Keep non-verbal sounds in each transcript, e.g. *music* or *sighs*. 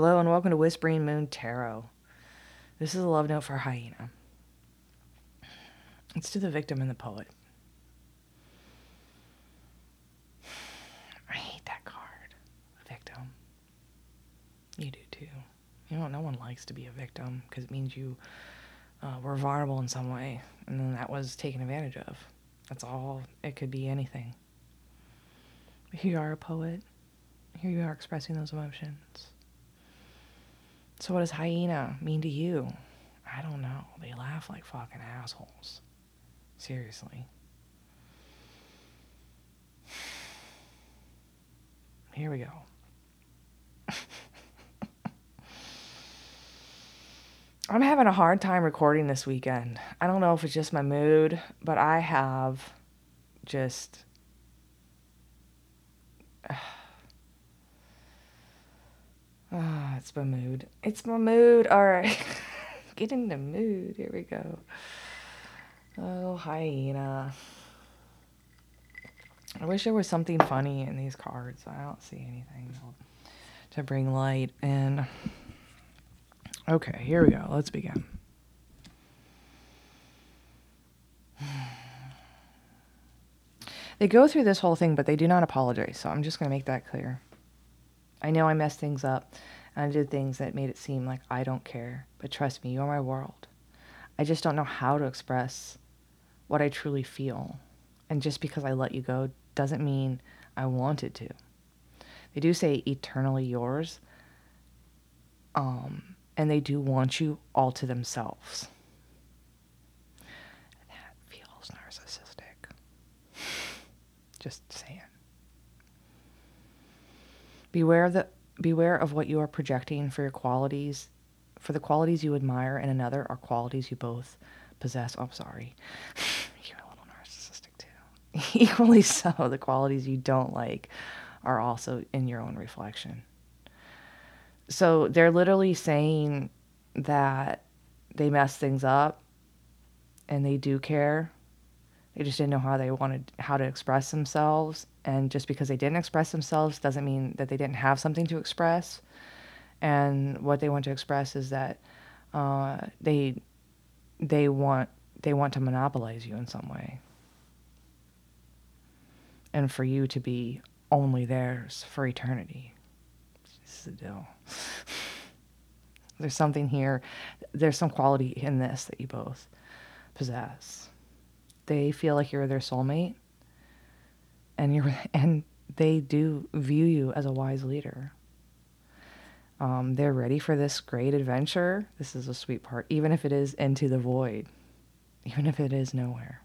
Hello and welcome to Whispering Moon Tarot. This is a love note for Hyena. It's to the victim and the poet. I hate that card, victim. You do too. You know, no one likes to be a victim because it means you uh, were vulnerable in some way and then that was taken advantage of. That's all. It could be anything. Here you are, a poet. Here you are expressing those emotions. So, what does hyena mean to you? I don't know. They laugh like fucking assholes. Seriously. Here we go. *laughs* I'm having a hard time recording this weekend. I don't know if it's just my mood, but I have just. Ah, oh, it's my mood. It's my mood. All right. *laughs* Get in the mood. Here we go. Oh, hyena. I wish there was something funny in these cards. I don't see anything to bring light in. Okay, here we go. Let's begin. *sighs* They go through this whole thing, but they do not apologize. So I'm just going to make that clear. I know I messed things up I did things that made it seem like I don't care. But trust me, you're my world. I just don't know how to express what I truly feel. And just because I let you go doesn't mean I wanted to. They do say eternally yours. Um, and they do want you all to themselves. That feels narcissistic. *laughs* Just saying. Beware of the beware of what you are projecting for your qualities. For the qualities you admire in another are qualities you both possess. Oh, I'm sorry. *laughs* You're a little narcissistic too. *laughs* Equally so, the qualities you don't like are also in your own reflection. So they're literally saying that they mess things up and they do care. They just didn't know how they wanted how to express themselves. And just because they didn't express themselves doesn't mean that they didn't have something to express. And what they want to express is that uh, they they want they want to monopolize you in some way. And for you to be only theirs for eternity. This is the deal. *laughs* there's something here. There's some quality in this that you both possess. They feel like you're their soulmate, and you're *laughs* and they do view you as a wise leader. Um, they're ready for this great adventure. This is a sweet part, even if it is into the void, even if it is nowhere,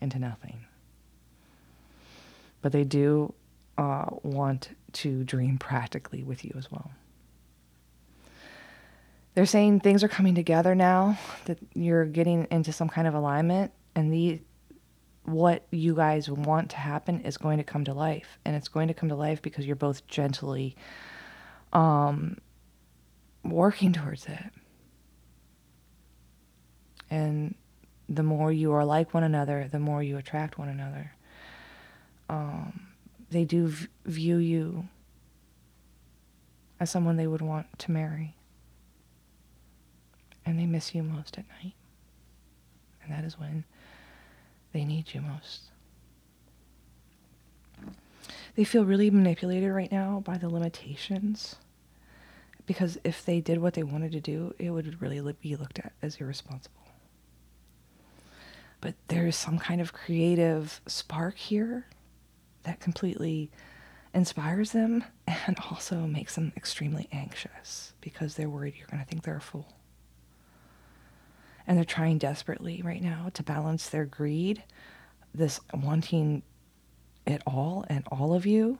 into nothing. But they do uh, want to dream practically with you as well. They're saying things are coming together now, that you're getting into some kind of alignment, and the what you guys want to happen is going to come to life. And it's going to come to life because you're both gently um, working towards it. And the more you are like one another, the more you attract one another. Um, they do v- view you as someone they would want to marry and they miss you most at night. And that is when they need you most. They feel really manipulated right now by the limitations. Because if they did what they wanted to do, it would really be looked at as irresponsible. But there is some kind of creative spark here that completely inspires them *laughs* and also makes them extremely anxious because they're worried you're going to think they're a fool and they're trying desperately right now to balance their greed, this wanting it all and all of you,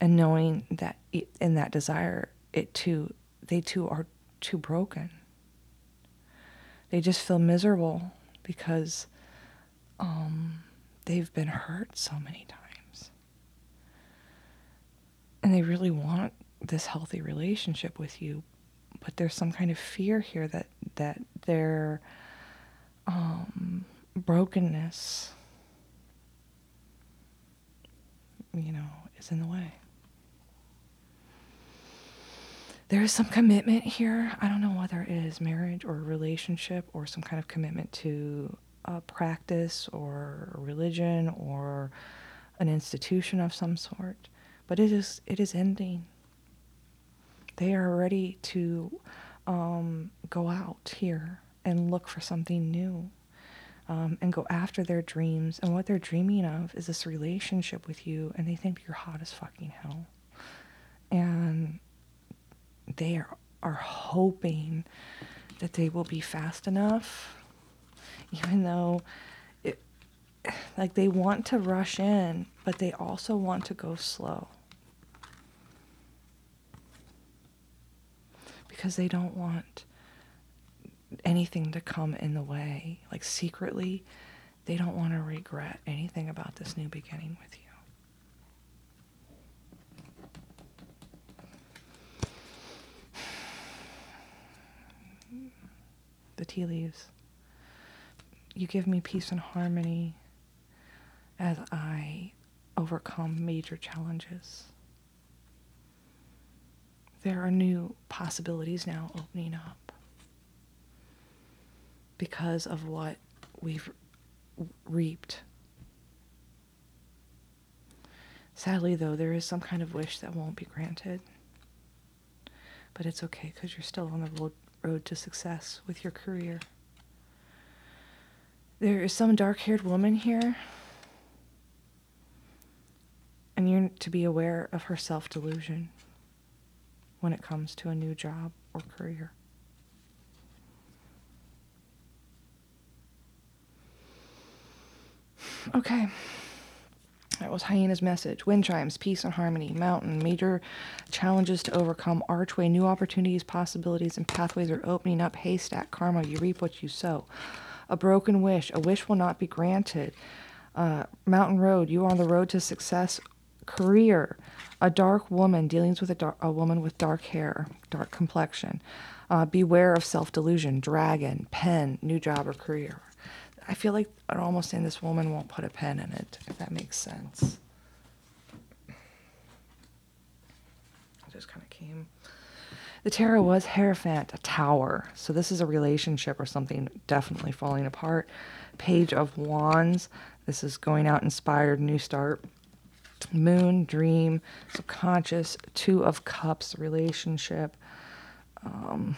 and knowing that in that desire, it too, they too are too broken. They just feel miserable because um, they've been hurt so many times. And they really want this healthy relationship with you, but there's some kind of fear here that that their um, brokenness, you know, is in the way. there is some commitment here. I don't know whether it is marriage or a relationship or some kind of commitment to a practice or a religion or an institution of some sort. But it is it is ending. They are ready to um, go out here and look for something new um, and go after their dreams. And what they're dreaming of is this relationship with you, and they think you're hot as fucking hell. And they are, are hoping that they will be fast enough, even though like they want to rush in, but they also want to go slow. Because they don't want anything to come in the way. Like secretly, they don't want to regret anything about this new beginning with you. The tea leaves. You give me peace and harmony as I overcome major challenges. There are new possibilities now opening up because of what we've reaped. Sadly, though, there is some kind of wish that won't be granted. But it's okay because you're still on the road, to success with your career. There is some dark haired woman here, and you're to be aware of her self delusion when it comes to a new job or career. Okay. That was Hyena's message. Wind chimes, peace and harmony, mountain, major challenges to overcome, archway, new opportunities, possibilities, and pathways are opening up. Haystack, karma, you reap what you sow. A broken wish, a wish will not be granted. Uh, mountain road, you are on the road to success. Career, a dark woman, dealings with a, dar- a woman with dark hair, dark complexion. Uh, beware of self delusion. Dragon, pen, new job or career. I feel like I'm almost saying this woman won't put a pen in it, if that makes sense. Just kind of came. The tarot was Hierophant, a tower. So this is a relationship or something definitely falling apart. Page of Wands. This is going out inspired, new start. Moon, dream, subconscious. Two of Cups, relationship. Um,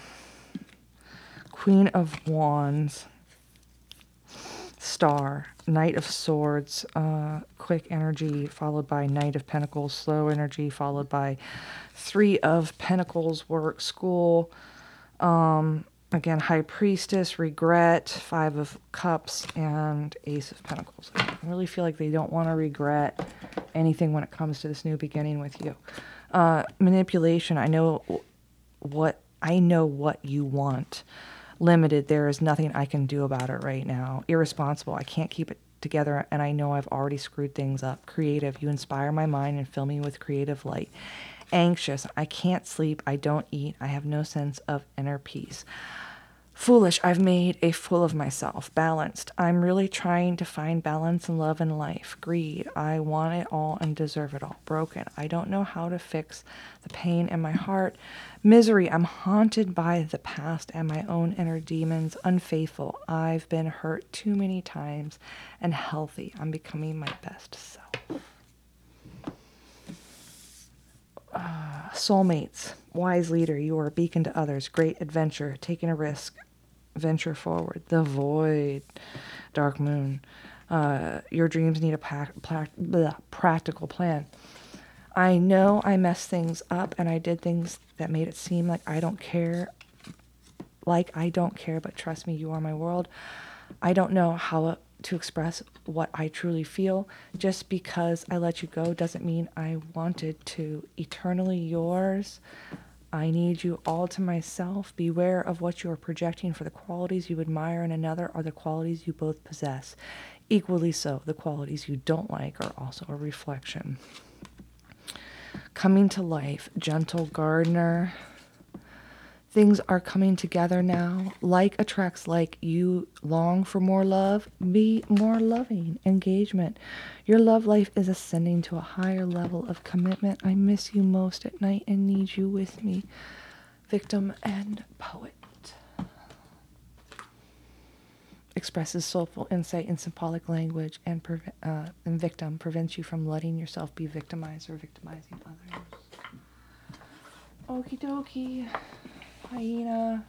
Queen of Wands Star, Knight of Swords, uh, quick energy, followed by Knight of Pentacles, slow energy, followed by Three of Pentacles, work, school. Um, again, High Priestess, regret, Five of Cups, and Ace of Pentacles. I really feel like they don't want to regret anything when it comes to this new beginning with you. Uh, manipulation, I know what I know what you want limited. There is nothing I can do about it right now. Irresponsible. I can't keep it together, and I know I've already screwed things up. Creative. You inspire my mind and fill me with creative light. Anxious. I can't sleep. I don't eat. I have no sense of inner peace. Foolish, I've made a fool of myself. Balanced, I'm really trying to find balance in love and life. Greed, I want it all and deserve it all. Broken, I don't know how to fix the pain in my heart. Misery, I'm haunted by the past and my own inner demons. Unfaithful, I've been hurt too many times. And healthy, I'm becoming my best self. Uh, soulmates, wise leader, you are a beacon to others, great adventure, taking a risk, venture forward. The void, dark moon. Uh, your dreams need a pa- bleh, practical plan. I know I messed things up and I did things that made it seem like I don't care. Like I don't care, but trust me, you are my world. I don't know how to express what I truly feel. Just because I let you go doesn't mean I wanted to. Eternally yours. I need you all to myself. Beware of what you are projecting, for the qualities you admire in another are the qualities you both possess. Equally so, the qualities you don't like are also a reflection. Coming to life, gentle gardener. Things are coming together now. Like attracts like. You long for more love. Be more loving. Engagement. Your love life is ascending to a higher level of commitment. I miss you most at night and need you with me. Victim and poet. expresses soulful insight in symbolic language and, uh, and, victim prevents you from letting yourself be victimized or victimizing others. Okie dokie. Hyena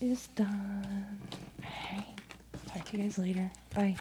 is done. Talk to you guys later. Bye.